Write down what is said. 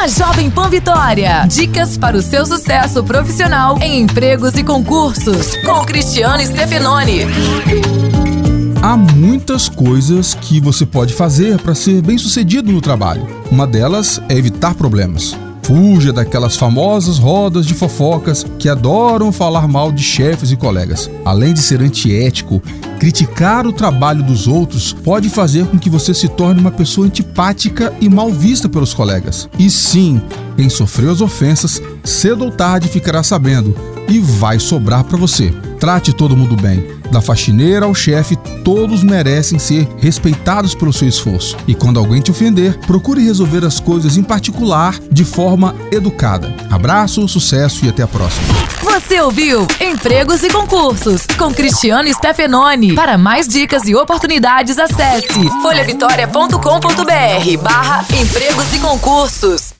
na Jovem Pan Vitória. Dicas para o seu sucesso profissional em empregos e concursos, com Cristiano Stefanoni. Há muitas coisas que você pode fazer para ser bem-sucedido no trabalho. Uma delas é evitar problemas. Fuja daquelas famosas rodas de fofocas que adoram falar mal de chefes e colegas. Além de ser antiético, criticar o trabalho dos outros pode fazer com que você se torne uma pessoa antipática e mal vista pelos colegas. E sim, quem sofreu as ofensas, cedo ou tarde ficará sabendo e vai sobrar para você. Trate todo mundo bem. Da faxineira ao chefe, todos merecem ser respeitados pelo seu esforço. E quando alguém te ofender, procure resolver as coisas em particular de forma educada. Abraço, sucesso e até a próxima. Você ouviu Empregos e Concursos com Cristiano Stefanoni. Para mais dicas e oportunidades, acesse folhavitória.com.br barra empregos e concursos.